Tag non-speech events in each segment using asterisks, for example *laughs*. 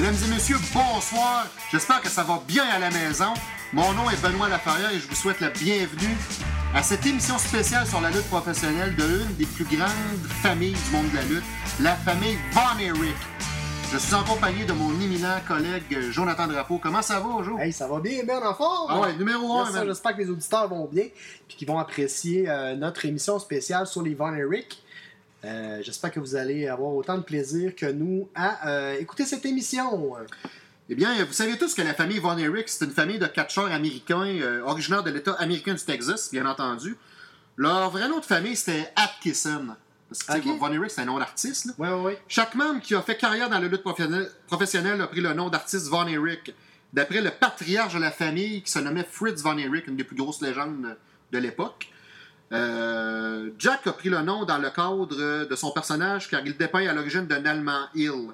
Mesdames et messieurs, bonsoir. J'espère que ça va bien à la maison. Mon nom est Benoît Laferrière et je vous souhaite la bienvenue à cette émission spéciale sur la lutte professionnelle de l'une des plus grandes familles du monde de la lutte, la famille Von Erich. Je suis en compagnie de mon éminent collègue Jonathan Drapeau. Comment ça va, Jo? Hey, ça va bien, Ben, en forme? Ah ouais, numéro un, Yes, sir, man. J'espère que les auditeurs vont bien et qu'ils vont apprécier euh, notre émission spéciale sur les Von Eric. Euh, J'espère que vous allez avoir autant de plaisir que nous à euh, écouter cette émission. Eh bien, vous savez tous que la famille Von Erich, c'est une famille de catcheurs américains, euh, originaire de l'État américain du Texas, bien entendu. Leur vrai nom de famille, c'était Atkinson. Parce que. Von Erich, c'est un nom d'artiste. Oui, oui, oui. Chaque membre qui a fait carrière dans la lutte professionnelle, professionnelle a pris le nom d'artiste Von Erich, d'après le patriarche de la famille qui se nommait Fritz Von Erich, une des plus grosses légendes de l'époque. Euh, Jack a pris le nom dans le cadre de son personnage car il dépeint à l'origine d'un Allemand Hill.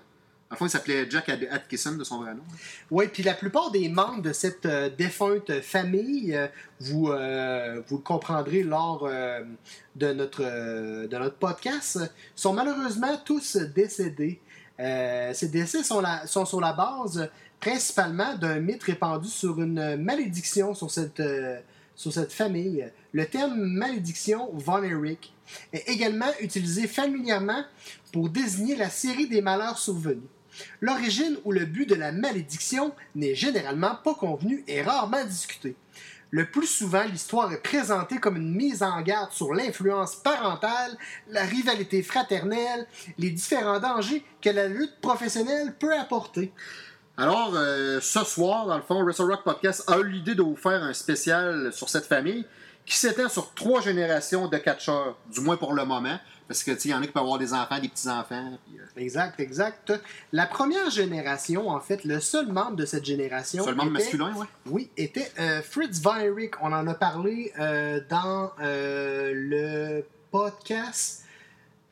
À la il s'appelait Jack Atkinson de son vrai nom. Oui, puis la plupart des membres de cette euh, défunte famille, euh, vous, vous le comprendrez lors de, notre, de notre podcast, sont malheureusement tous décédés. Ces décès sont, la- sont sur la base principalement d'un mythe répandu sur une malédiction sur cette, sur cette famille. Le terme malédiction Von Erich est également utilisé familièrement pour désigner la série des malheurs survenus. L'origine ou le but de la malédiction n'est généralement pas convenu et rarement discuté. Le plus souvent, l'histoire est présentée comme une mise en garde sur l'influence parentale, la rivalité fraternelle, les différents dangers que la lutte professionnelle peut apporter. Alors, euh, ce soir, dans le fond, Wrestle Rock Podcast a eu l'idée de vous faire un spécial sur cette famille qui s'étend sur trois générations de catcheurs, du moins pour le moment. Parce que, tu sais, il y en a qui peuvent avoir des enfants, des petits-enfants. euh, Exact, exact. La première génération, en fait, le seul membre de cette génération. seulement était- masculin, ouais. Oui, était euh, Fritz Von Erich. On en a parlé euh, dans euh, le podcast.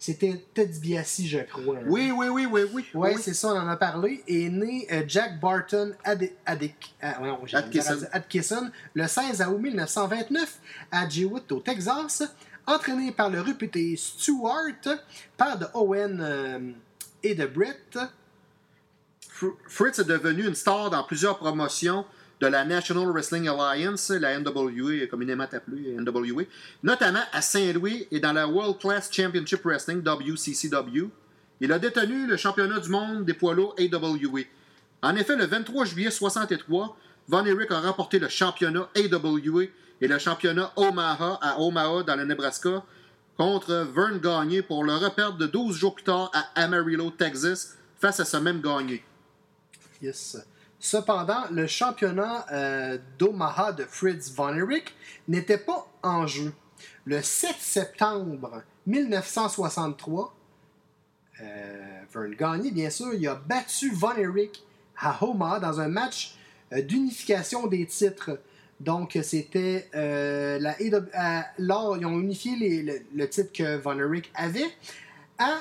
C'était Ted DiBiase, je crois. hein. Oui, oui, oui, oui, oui. C'est ça, on en a parlé. Est né euh, Jack Barton Adic- ah, Atkinson. Atkinson le 16 août 1929 à Jewett, au Texas, entraîné par le réputé Stewart, père de Owen euh, et de Brett. Fr- Fritz est devenu une star dans plusieurs promotions de la National Wrestling Alliance, la NWA, communément appelée NWA, notamment à Saint-Louis et dans la World Class Championship Wrestling, WCCW. Il a détenu le championnat du monde des poids lourds AWA. En effet, le 23 juillet 63, Von Erich a remporté le championnat AWA et le championnat Omaha à Omaha dans le Nebraska contre Vern Gagné pour le reperdre de 12 jours plus tard à Amarillo, Texas, face à ce même Gagné. Yes. Cependant, le championnat euh, d'Omaha de Fritz Von Erich n'était pas en jeu. Le 7 septembre 1963, euh, Vern Gagné, bien sûr, il a battu Von Erich à Omaha dans un match euh, d'unification des titres. Donc, c'était euh, la lors, ils ont unifié le titre que Von Erich avait à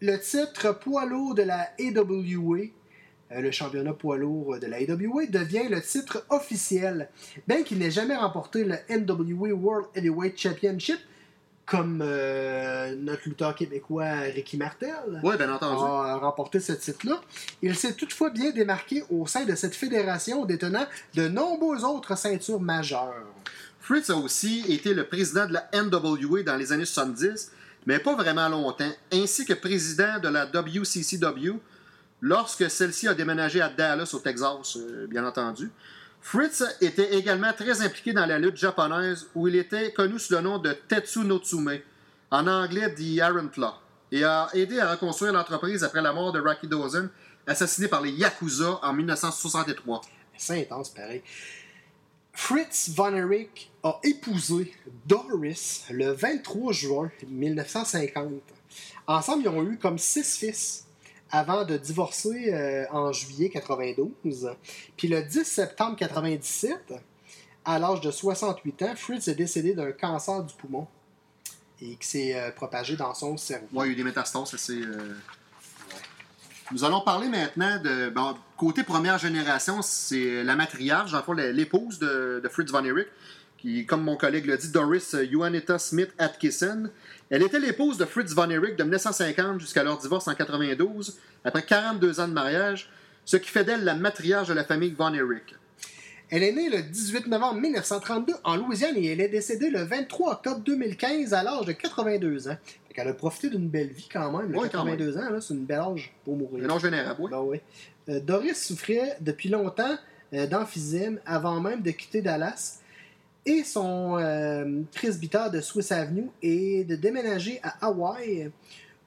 le titre poids lourd de la AWA. Euh, le championnat poids lourd de la AWA devient le titre officiel, bien qu'il n'ait jamais remporté le NWA World Heavyweight Championship, comme euh, notre lutteur québécois Ricky Martel Oui, bien entendu. a remporté ce titre-là. Il s'est toutefois bien démarqué au sein de cette fédération, détenant de nombreuses autres ceintures majeures. Fritz a aussi été le président de la NWA dans les années 70, mais pas vraiment longtemps, ainsi que président de la WCCW lorsque celle-ci a déménagé à Dallas, au Texas, euh, bien entendu. Fritz était également très impliqué dans la lutte japonaise, où il était connu sous le nom de Tetsu no Tsume, en anglais The Iron Claw, et a aidé à reconstruire l'entreprise après la mort de Rocky Dozen, assassiné par les Yakuza en 1963. C'est intense, pareil. Fritz Von Erich a épousé Doris le 23 juin 1950. Ensemble, ils ont eu comme six fils avant de divorcer euh, en juillet 92. Puis le 10 septembre 97, à l'âge de 68 ans, Fritz est décédé d'un cancer du poumon et qui s'est euh, propagé dans son cerveau. Ouais, il y a eu des métastases assez. euh, Nous allons parler maintenant de. bon, côté première génération, c'est la matriarche, fond, l'épouse de, de Fritz Von Erich, qui, comme mon collègue l'a dit, Doris Juanita Smith Atkinson. Elle était l'épouse de Fritz Von Erich de 1950 jusqu'à leur divorce en 92. Après 42 ans de mariage, ce qui fait d'elle la matriarche de la famille Von Erich. Elle est née le 18 novembre 1932 en Louisiane et elle est décédée le 23 octobre 2015 à l'âge de 82 ans. Qu'elle a profité d'une belle vie quand même. Quand 82 ans, c'est une belle âge pour mourir. Un nom vénérable, oui. Ben oui. Euh, Doris souffrait depuis longtemps euh, d'emphysème avant même de quitter Dallas et son euh, de Swiss Avenue et de déménager à Hawaï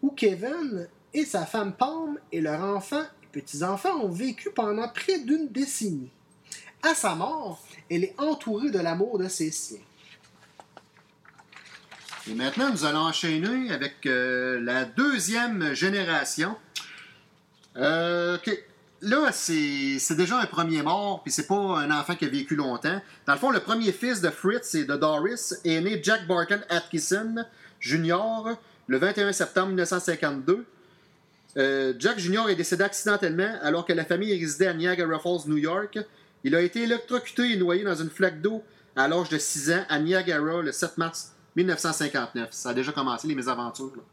où Kevin et sa femme Palm et leurs enfants et petits-enfants ont vécu pendant près d'une décennie. À sa mort, elle est entourée de l'amour de ses siens. Et maintenant, nous allons enchaîner avec euh, la deuxième génération. Euh, ok. Là, c'est déjà un premier mort, puis c'est pas un enfant qui a vécu longtemps. Dans le fond, le premier fils de Fritz et de Doris est né Jack Barton Atkinson Jr. le 21 septembre 1952. Euh, Jack Jr. est décédé accidentellement alors que la famille résidait à Niagara Falls, New York. Il a été électrocuté et noyé dans une flaque d'eau à l'âge de 6 ans à Niagara le 7 mars 1959. Ça a déjà commencé les mésaventures.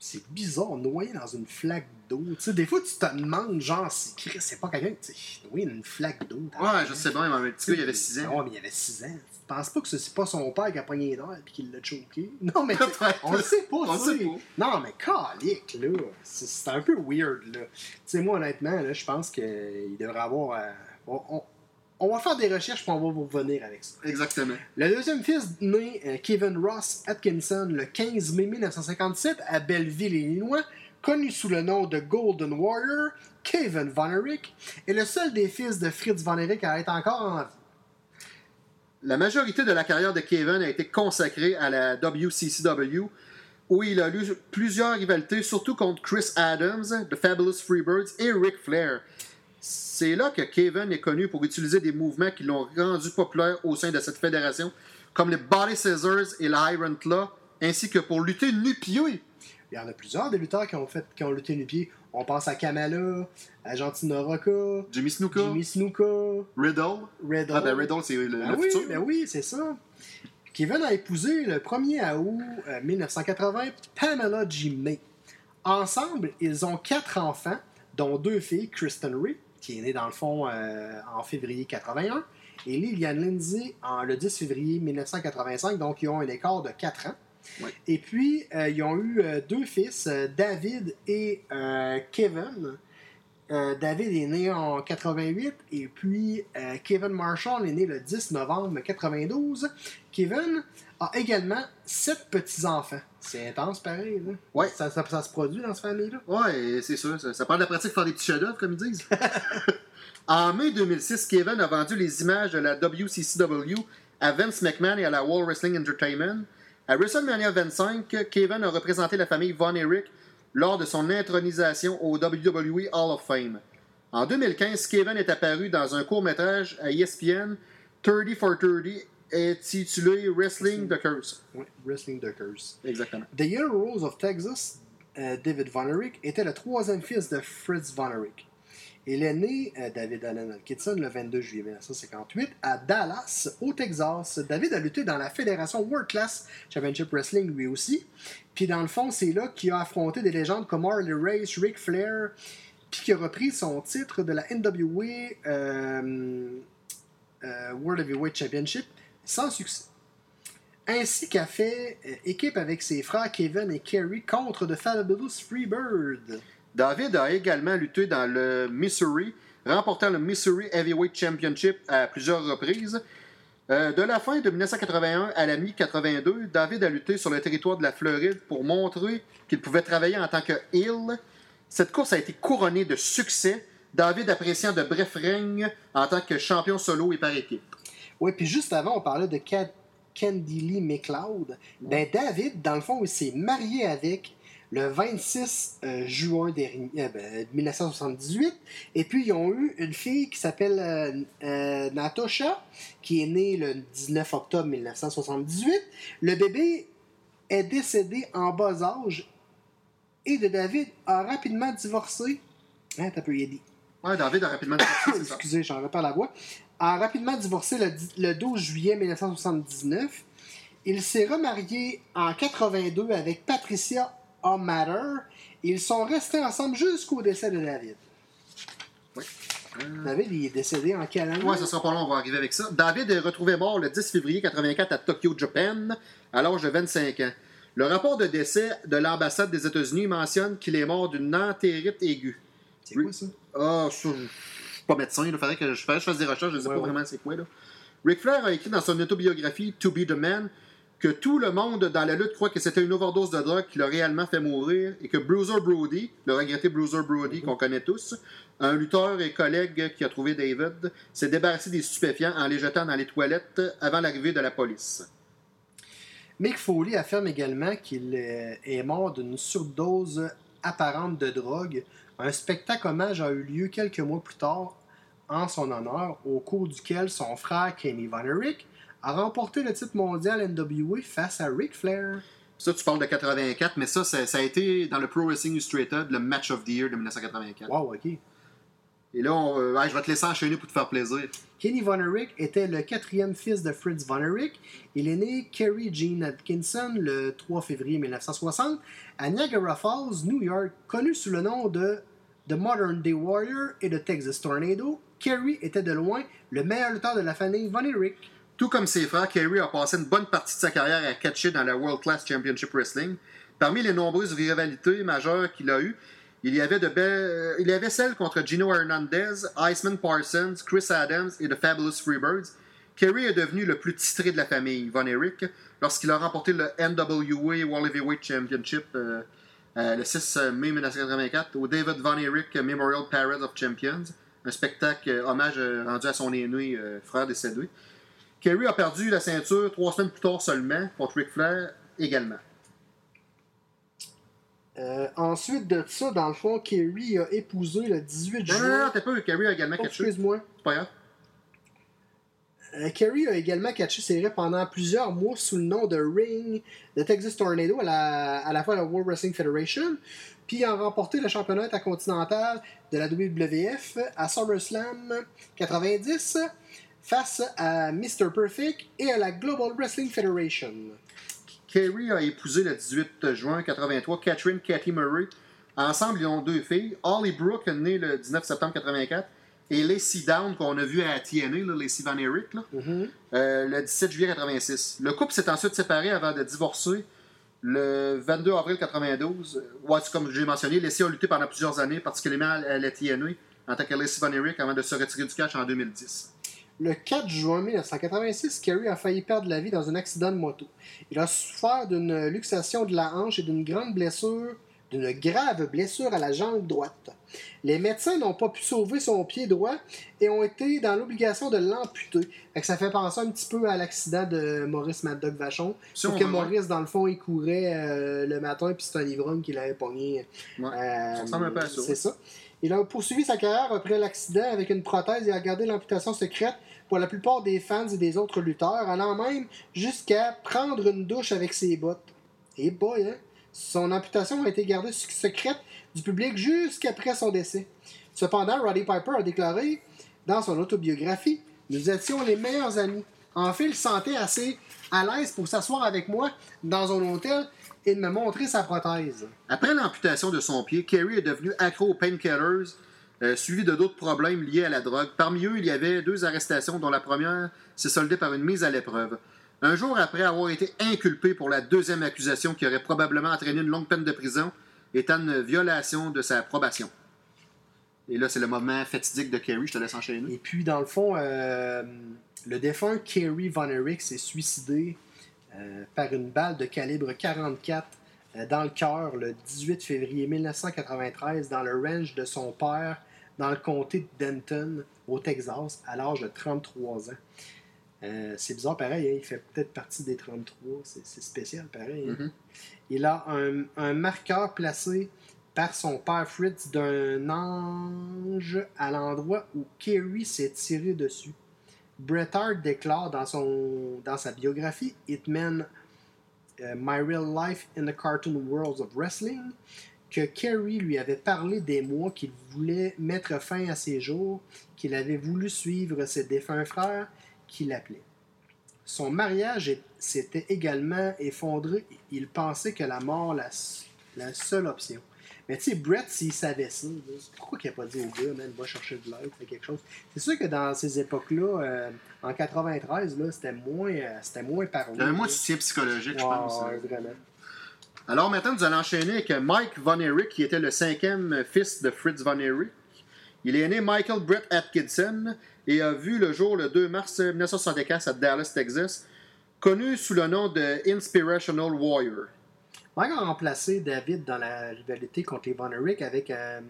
C'est bizarre, noyé dans une flaque d'eau. Tu sais, des fois, tu te demandes, genre, si Chris, c'est pas quelqu'un, sais, noyé dans une flaque d'eau. Ouais, je sais bien, mais un petit gars, il avait 6 ans. Ouais, mais il avait 6 ans. Tu penses pas que c'est pas son père qui a pogné d'air et qui l'a choqué? Non, mais on le sait pas, On sait pas. Non, mais calique, là. C'est c'est un peu weird, là. Tu sais, moi, honnêtement, là, je pense qu'il devrait avoir. euh, on, on- on va faire des recherches pour on va vous revenir avec ça. Exactement. Le deuxième fils né euh, Kevin Ross Atkinson le 15 mai 1957 à Belleville, Illinois, connu sous le nom de Golden Warrior, Kevin Von Erich, est le seul des fils de Fritz Von Erich à être encore en vie. La majorité de la carrière de Kevin a été consacrée à la WCCW, où il a eu plusieurs rivalités, surtout contre Chris Adams, The Fabulous Freebirds et Ric Flair. C'est là que Kevin est connu pour utiliser des mouvements qui l'ont rendu populaire au sein de cette fédération, comme les Body Scissors et l'Iron Claw, ainsi que pour lutter nu-pied. Il y en a plusieurs des lutteurs qui ont, fait, qui ont lutté nu pied. On pense à Kamala, à Gentina Rocca, Jimmy Snuka, Jimmy Snuka, Riddle. Riddle. Ah ben Riddle, c'est le, Ben le oui, futur. ben oui, c'est ça. Kevin a épousé le 1er août euh, 1980 Pamela G. May. Ensemble, ils ont quatre enfants, dont deux filles, Kristen Ray, qui est née dans le fond euh, en février 81, et Lillian Lindsay en, le 10 février 1985, donc ils ont un écart de 4 ans. Et puis, euh, ils ont eu euh, deux fils, David et Kevin. David est né en 88 et puis Kevin Marshall est né le 10 novembre 92. Kevin a également sept petits-enfants. C'est intense pareil. Là. Ouais. Ça, ça- ça se produit dans cette famille-là. Ouais, c'est sûr. Ça, ça prend de la pratique pour faire des petits chefs-d'œuvre, comme ils disent. *laughs* en mai 2006, Kevin a vendu les images de la WCCW à Vince McMahon et à la World Wrestling Entertainment. À WrestleMania 25, Kevin a représenté la famille Von Erich lors de son intronisation au WWE Hall of Fame. En 2015, Kevin est apparu dans un court-métrage à ESPN 30 for 30 intitulé Wrestling the Curse. Oui, Wrestling Duckers. Exactement. The Yellow Rose of Texas, euh, David Von Erich, était le troisième fils de Fritz Von Erich. Il est né, euh, David Allen Atkinson, le 22 juillet 1958, à Dallas, au Texas. David a lutté dans la Fédération World Class Championship Wrestling, lui aussi. Puis dans le fond, c'est là qu'il a affronté des légendes comme Harley Race, Ric Flair, puis qui a repris son titre de la NWA euh, World Heavyweight Championship sans succès ainsi qu'a fait euh, équipe avec ses frères Kevin et Kerry contre The Fabulous Freebird. David a également lutté dans le Missouri, remportant le Missouri Heavyweight Championship à plusieurs reprises. Euh, de la fin de 1981 à la mi-82, David a lutté sur le territoire de la Floride pour montrer qu'il pouvait travailler en tant que heel. Cette course a été couronnée de succès, David appréciant de brefs règnes en tant que champion solo et par équipe. Oui, puis juste avant, on parlait de Ca- Candy Lee McLeod. Ben, David, dans le fond, il s'est marié avec le 26 euh, juin dernier, euh, ben, 1978. Et puis, ils ont eu une fille qui s'appelle euh, euh, Natasha, qui est née le 19 octobre 1978. Le bébé est décédé en bas âge et de David a rapidement divorcé. Hein, il a dit. Ouais, David a rapidement ça. Excusez, j'en la voix, a rapidement divorcé le, di- le 12 juillet 1979. Il s'est remarié en 82 avec Patricia O'Matter. Ils sont restés ensemble jusqu'au décès de David. Ouais. David, il est décédé en quelle année? Ouais, ça sera pas long, on va arriver avec ça. David est retrouvé mort le 10 février 84 à Tokyo, Japan, à l'âge de 25 ans. Le rapport de décès de l'ambassade des États-Unis mentionne qu'il est mort d'une entérite aiguë. C'est quoi ça? Ah, je suis pas médecin, il faudrait que je fasse, des recherches, je ne sais Ouais, pas ouais. vraiment c'est quoi. Là. Ric Flair a écrit dans son autobiographie To Be the Man que tout le monde dans la lutte croit que c'était une overdose de drogue qui l'a réellement fait mourir et que Bruiser Brody, le regretté Bruiser Brody qu'on connaît tous, un lutteur et collègue qui a trouvé David, s'est débarrassé des stupéfiants en les jetant dans les toilettes avant l'arrivée de la police. Mick Foley affirme également qu'il est mort d'une surdose apparente de drogue. Un spectacle hommage a eu lieu quelques mois plus tard en son honneur, au cours duquel son frère Kenny Von Erich a remporté le titre mondial NWA face à Ric Flair. Ça, tu parles de 84, mais ça, ça, ça a été dans le Pro Wrestling Illustrated, le Match of the Year de 1984. Wow, ok. Et là, on, euh, je vais te laisser enchaîner pour te faire plaisir. Kenny Von Erich était le quatrième fils de Fritz Von Erich. Il est né Kerry Jean Atkinson le 3 février 1960 à Niagara Falls, New York, connu sous le nom de The Modern Day Warrior et de Texas Tornado. Kerry était de loin le meilleur lutteur de la famille Von Erich. Tout comme ses frères, Kerry a passé une bonne partie de sa carrière à catcher dans la World Class Championship Wrestling. Parmi les nombreuses rivalités majeures qu'il a eues, il y avait de euh, celle contre Gino Hernandez, Iceman Parsons, Chris Adams et The Fabulous Freebirds. Kerry est devenu le plus titré de la famille, Von Erich, lorsqu'il a remporté le NWA World Heavyweight Championship euh, euh, le 6 mai 1984 au David Von Erich Memorial Parade of Champions, un spectacle euh, hommage euh, rendu à son aîné euh, frère décédé. Kerry a perdu la ceinture trois semaines plus tard seulement contre Ric Flair également. Euh, ensuite de ça, dans le fond, Kerry a épousé le 18 Non, non, non, juin. t'as pas eu Kerry a également Oh, catché. excuse-moi. C'est pas grave. Euh, Kerry a également catché ses rêves pendant plusieurs mois sous le nom de Ring de Texas Tornado à la, à la fois la World Wrestling Federation, puis a remporté le championnat intercontinental de la WWF à SummerSlam 90 face à Mr. Perfect et à la Global Wrestling Federation. Kerry a épousé le 18 juin 83 Catherine Cathy Murray. Ensemble, ils ont deux filles. Holly Brooke, née le 19 septembre 84, et Lacey Down, qu'on a vu à TNA, là, Lacey Van Erich, là, Mhm. euh, le 17 juillet 86. Le couple s'est ensuite séparé avant de divorcer le 22 avril 92. Ouais, comme j'ai mentionné, Lacey a lutté pendant plusieurs années, particulièrement à la TNA, en tant que Lacey Van Erich, avant de se retirer du catch en 2010. Le 4 juin 1986, Kerry a failli perdre la vie dans un accident de moto. Il a souffert d'une luxation de la hanche et d'une grande blessure, d'une grave blessure à la jambe droite. Les médecins n'ont pas pu sauver son pied droit et ont été dans l'obligation de l'amputer. Ça fait penser un petit peu à l'accident de Maurice Mad Dog Vachon. Sauf que Maurice, dans le fond, il courait euh, le matin puis c'est un ivrogne qui l'avait pogné. Ouais. Euh, Ça ressemble un peu à ça, C'est ça. Il a poursuivi sa carrière après l'accident avec une prothèse et a gardé l'amputation secrète pour la plupart des fans et des autres lutteurs, allant même jusqu'à prendre une douche avec ses bottes. Et boy, hein? Son amputation a été gardée sec- secrète du public jusqu'après son décès. Cependant, Roddy Piper a déclaré dans son autobiographie Nous étions les meilleurs amis. En fait, il se sentait assez à l'aise pour s'asseoir avec moi dans un hôtel et de me montrer sa prothèse. Après l'amputation de son pied, Kerry est devenu accro aux painkillers, euh, suivi de d'autres problèmes liés à la drogue. Parmi eux, il y avait deux arrestations, dont la première s'est soldée par une mise à l'épreuve. Un jour après avoir été inculpé pour la deuxième accusation qui aurait probablement entraîné une longue peine de prison, étant une violation de sa probation. Et là, c'est le moment fatidique de Kerry, je te laisse enchaîner. Et puis, dans le fond, euh, le défunt Kerry Von Erich s'est suicidé euh, par une balle de calibre 44 euh, dans le cœur le 18 février 1993 dans le range de son père dans le comté de Denton, au Texas, à l'âge de 33 ans. Euh, c'est bizarre, pareil, hein, il fait peut-être partie des 33, c'est spécial, pareil. hein. Mhm. Il a un, un marqueur placé par son père Fritz d'un ange à l'endroit où Kerry s'est tiré dessus. Bret Hart déclare dans, son, dans sa biographie Hitman euh, My Real Life in the Cartoon Worlds of Wrestling que Kerry lui avait parlé des mois qu'il voulait mettre fin à ses jours, qu'il avait voulu suivre ses défunts frères, qu'il appelait. Son mariage s'était également effondré. Il pensait que la mort la, la seule option. Mais tu sais, Brett, s'il savait ça, pourquoi il n'a pas dit au gars, man, va chercher de l'aide, quelque chose. C'est sûr que dans ces époques-là, euh, en 93, là, c'était moins, euh, c'était moins. Il y avait moins de soutien psychologique, je pense. ouais, vraiment. Alors maintenant, nous allons enchaîner avec Mike Von Erich, qui était le cinquième fils de Fritz Von Erich. Il est né Michael Brett Atkinson et a vu le jour le 2 mars 1964 à Dallas, Texas, connu sous le nom de Inspirational Warrior. Mike a remplacé David dans la rivalité contre les Von Erich avec euh,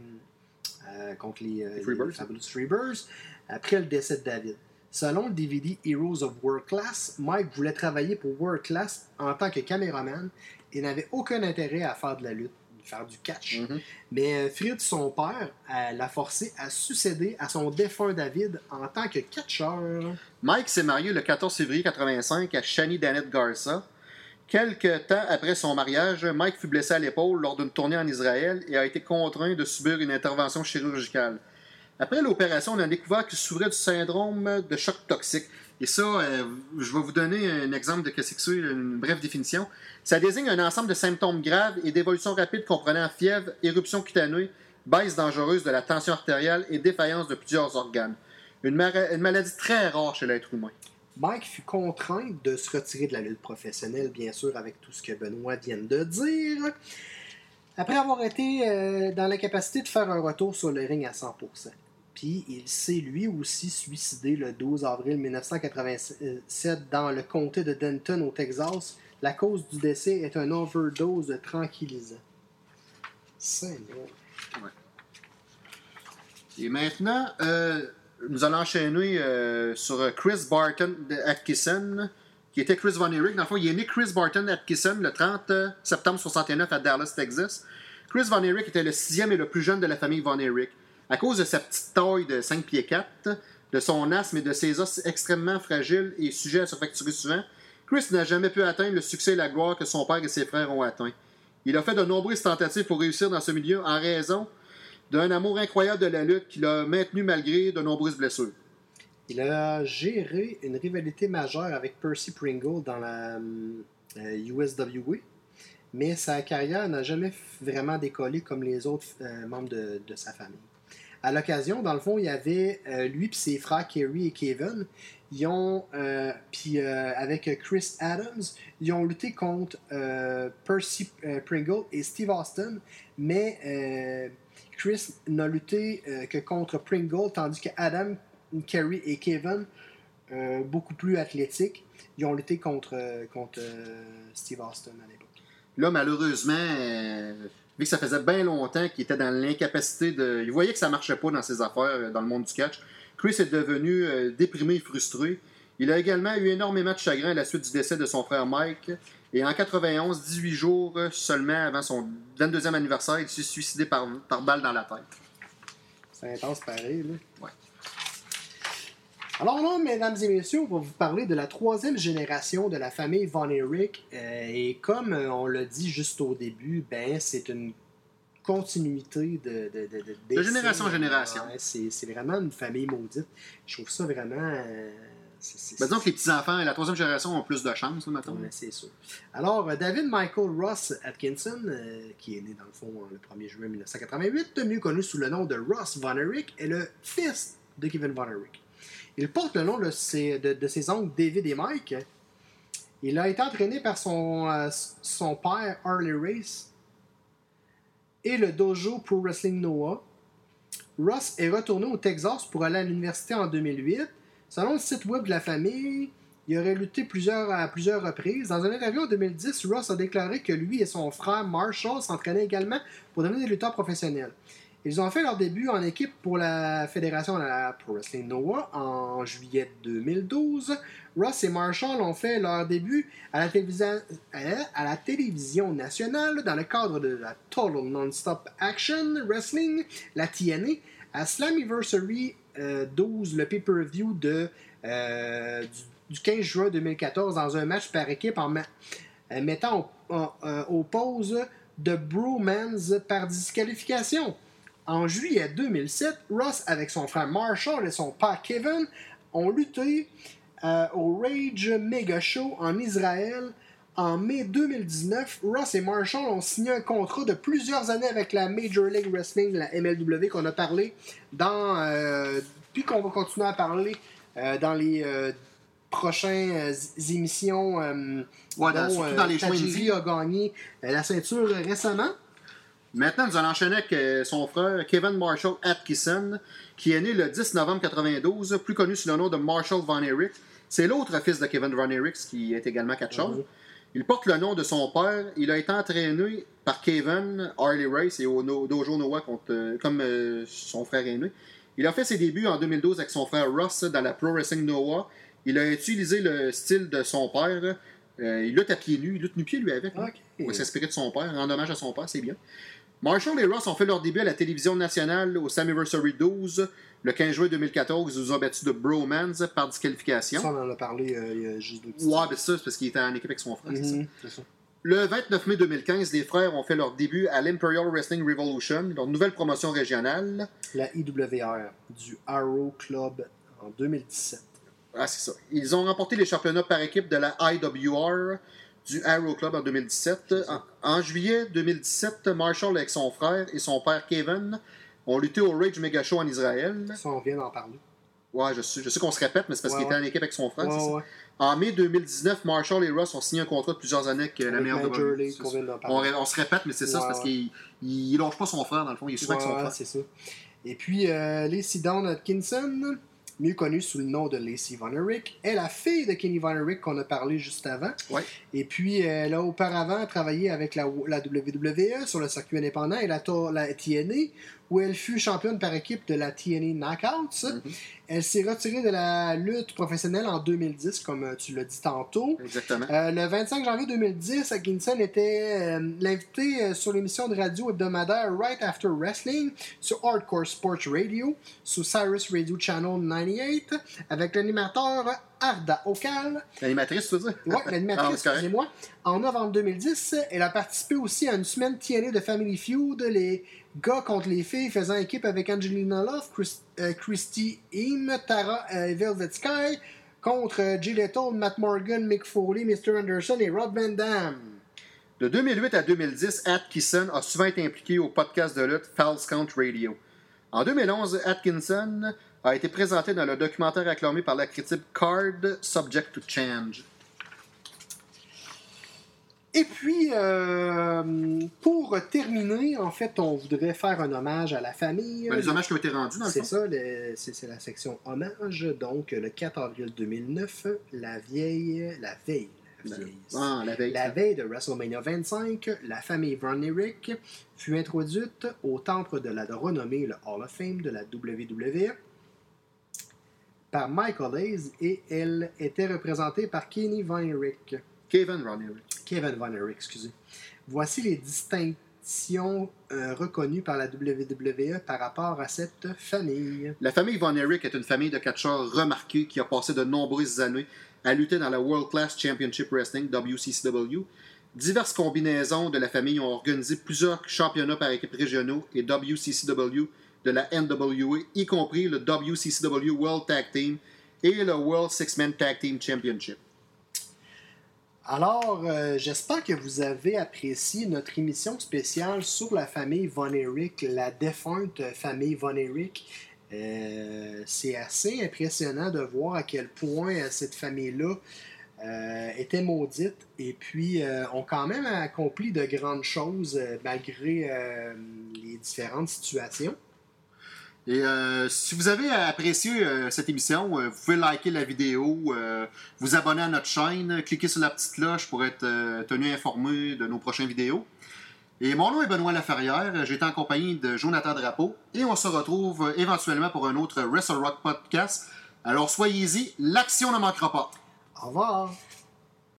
euh, contre les, euh, Les Freebirds. les Fabulous Freebirds après le décès de David. Selon le DVD Heroes of World Class, Mike voulait travailler pour World Class en tant que caméraman et n'avait aucun intérêt à faire de la lutte, faire du catch. Mhm. Mais euh, Fritz, son père, l'a forcé à succéder à son défunt David en tant que catcheur. Mike s'est marié le 14 février 1985 à Shani Danette Garza. Quelques temps après son mariage, Mike fut blessé à l'épaule lors d'une tournée en Israël et a été contraint de subir une intervention chirurgicale. Après l'opération, on a découvert qu'il souffrait du syndrome de choc toxique. Et ça, euh, je vais vous donner un exemple de ce que c'est, une brève définition. Ça désigne un ensemble de symptômes graves et d'évolution rapide comprenant fièvre, éruption cutanée, baisse dangereuse de la tension artérielle et défaillance de plusieurs organes. Une, maladie très rare chez l'être humain. Mike fut contraint de se retirer de la lutte professionnelle, bien sûr, avec tout ce que Benoît vient de dire. Après avoir été euh, dans l'incapacité de faire un retour sur le ring à 100%. Puis il s'est lui aussi suicidé le 12 avril 1987 dans le comté de Denton au Texas. La cause du décès est un overdose de tranquillisants. Seigneur. Et maintenant, euh, nous allons enchaîner euh, sur Chris Barton Atkinson, qui était Chris Von Erich. Dans le fond, il est né Chris Barton Atkinson le 30 septembre 69 à Dallas, Texas. Chris Von Erich était le sixième et le plus jeune de la famille Von Erich. À cause de sa petite taille de 5 pieds 4, de son asthme et de ses os extrêmement fragiles et sujets à se fracturer souvent, Chris n'a jamais pu atteindre le succès et la gloire que son père et ses frères ont atteint. Il a fait de nombreuses tentatives pour réussir dans ce milieu en raison d'un amour incroyable de la lutte qu'il a maintenu malgré de nombreuses blessures. Il a géré une rivalité majeure avec Percy Pringle dans la euh, USWA, mais sa carrière n'a jamais vraiment décollé comme les autres euh, membres de sa famille. À l'occasion, dans le fond, il y avait euh, lui et ses frères Kerry et Kevin. Euh, puis euh, avec Chris Adams, ils ont lutté contre Percy Pringle et Steve Austin, mais Chris n'a lutté que contre Pringle, tandis que Adam, Kerry et Kevin, beaucoup plus athlétiques, ils ont lutté contre, contre Steve Austin à l'époque. Là, malheureusement, vu que ça faisait bien longtemps qu'il était dans l'incapacité de. Il voyait que ça marchait pas dans ses affaires euh, dans le monde du catch. Chris est devenu euh, déprimé et frustré. Il a également eu énormément de chagrin à la suite du décès de son frère Mike. Et en 91, 18 jours seulement avant son 22e anniversaire, il s'est suicidé par, par balle dans la tête. C'est intense pareil. Là. Ouais. Alors là, mesdames et messieurs, on va vous parler de la troisième génération de la famille Von Erich. Euh, et comme euh, on l'a dit juste au début, ben c'est une continuité de... De, de, de, De génération en génération. Ouais, c'est vraiment une famille maudite. Je trouve ça vraiment... euh, Ben, disons que les petits-enfants et la troisième génération ont plus de chance, maintenant. Ouais, c'est sûr. Alors, euh, David Michael Ross Atkinson, euh, qui est né dans le fond euh, le 1er juin 1988, mieux connu sous le nom de Ross Von Erich, est le fils de Kevin Von Erich. Il porte le nom de ses, oncles David et Mike. Il a été entraîné par son, euh, son père Harley Race et le dojo Pro Wrestling Noah. Ross est retourné au Texas pour aller à l'université en 2008. Selon le site web de la famille, il aurait lutté à plusieurs reprises. Dans une interview en 2010, Ross a déclaré que lui et son frère Marshall s'entraînaient également pour devenir des lutteurs professionnels. Ils ont fait leur début en équipe pour la fédération de la Wrestling Noah en juillet 2012. Ross et Marshall ont fait leur début à la, télévision, nationale dans le cadre de la Total Non-Stop Action Wrestling, la TNA, à Slammiversary euh, 12, le pay-per-view euh, du, du 15 juin 2014 dans un match par équipe en euh, mettant au- en- euh, aux pauses de Bromans par disqualification. En juillet 2007, Ross, avec son frère Marshall et son père Kevin, ont lutté euh, au Rage Mega Show en Israël en mai 2019, Ross et Marshall ont signé un contrat de plusieurs années avec la Major League Wrestling, la MLW, qu'on a parlé dans. euh, puis qu'on va continuer à parler euh, dans les prochaines euh, émissions. euh, Ouais, dans- dont, surtout euh, dans les a gagné la ceinture récemment. Maintenant, nous allons enchaîner avec euh, son frère Kevin Marshall Atkinson, qui est né le 10 novembre 92, plus connu sous le nom de Marshall Von Erich. C'est l'autre fils de Kevin Von Erich, qui est également catcheur. Mhm. Il porte le nom de son père. Il a été entraîné par Kevin, Harley Race et au No- Dojo Noah, contre, euh, comme euh, son frère aîné. Il a fait ses débuts en 2012 avec son frère Ross dans la Pro Wrestling Noah. Il a utilisé le style de son père. Euh, il lutte à pieds nus. Il lutte nu-pied, lui, avec. hein. Ok. Il s'inspirer de son père, en hommage à son père, c'est bien. Marshall et Ross ont fait leur début à la télévision nationale au Slammiversary 12 le 15 juin 2014. Ils nous ont battus de Bromance par disqualification. Ça, on en a parlé euh, il y a juste deux petites Ouais, ben ça, c'est parce qu'il était en équipe avec son frère. ça. C'est ça. Le 29 mai 2015, les frères ont fait leur début à l'Imperial Wrestling Revolution, leur nouvelle promotion régionale. La IWR du Arrow Club en 2017. Ah, c'est ça. Ils ont remporté les championnats par équipe de la IWR du Arrow Club en 2017. En, en juillet 2017, Marshall avec son frère et son père Kevin ont lutté au Rage Mega Show en Israël. Ça, on vient d'en parler. Ouais, je sais, je sais qu'on se répète, mais c'est parce Ouais, qu'il était en équipe avec son frère. Ouais, ouais. En mai 2019, Marshall et Ross ont signé un contrat de plusieurs années avec euh, la meilleure. League, d'en On, se répète, mais c'est ça, c'est parce qu'il il, il longe pas son frère, dans le fond. Il est souvent avec son frère. c'est ça. Et puis, euh, Lacey Dawn Atkinson, mieux connue sous le nom de Lacey Von Erich, est la fille de Kenny Von Erich qu'on a parlé juste avant. Ouais. Et puis, elle a auparavant travaillé avec la, la WWE sur le circuit indépendant et la, la TNA, où elle fut championne par équipe de la TNA Knockouts. Mhm. Elle s'est retirée de la lutte professionnelle en 2010, comme euh, tu l'as dit tantôt. Exactement. Euh, le 25 janvier 2010, Atkinson était euh, l'invité euh, sur l'émission de radio hebdomadaire Right After Wrestling sur Hardcore Sports Radio, sous Cyrus Radio Channel 98, avec l'animateur Arda Okal. L'animatrice, tu veux dire? Ah, l'animatrice, correct. excusez-moi. En novembre 2010, elle a participé aussi à une semaine TNA de Family Feud, les gars contre les filles faisant équipe avec Angelina Love, Chris- euh, Christy Eam, Tara euh, Velvet Sky, contre euh, Jay Lethal, Matt Morgan, Mick Foley, Mr. Anderson et Rob Van Dam. De 2008 à 2010, Atkinson a souvent été impliqué au podcast de lutte False Count Radio. En 2011, Atkinson a été présenté dans le documentaire acclamé par la critique Card Subject to Change. Et puis, euh, pour terminer, en fait, on voudrait faire un hommage à la famille. Ben, les hommages qui ont été rendus, dans le C'est ça, c'est la section hommage. Donc, le 4 avril 2009, la vieille, la veille, la Ben. Ah, la veille. La veille de WrestleMania 25, la famille Von Erich fut introduite au temple de la renommée, le Hall of Fame de la WWE, par Michael Hayes et elle était représentée par Kenny Von Erich. Kevin Ronnery. Kevin Von Erich, excusez. Voici les distinctions euh, reconnues par la WWE par rapport à cette famille. La famille Von Erich est une famille de catcheurs remarqués qui a passé de nombreuses années à lutter dans la World Class Championship Wrestling, WCCW. Diverses combinaisons de la famille ont organisé plusieurs championnats par équipe régionaux et WCCW de la NWA, y compris le WCCW World Tag Team et le World Six-Man Tag Team Championship. Alors, euh, j'espère que vous avez apprécié notre émission spéciale sur la famille Von Erich, la défunte famille Von Erich. Euh, c'est assez impressionnant de voir à quel point euh, cette famille-là était maudite et puis ont quand même accompli de grandes choses malgré les différentes situations. Et euh, si vous avez apprécié euh, cette émission, euh, vous pouvez liker la vidéo, vous abonner à notre chaîne, cliquer sur la petite cloche pour être tenu informé de nos prochaines vidéos. Et mon nom est Benoît Laferrière, été en compagnie de Jonathan Drapeau et on se retrouve éventuellement pour un autre Wrestle Rock podcast. Alors soyez-y, l'action ne manquera pas. Au revoir!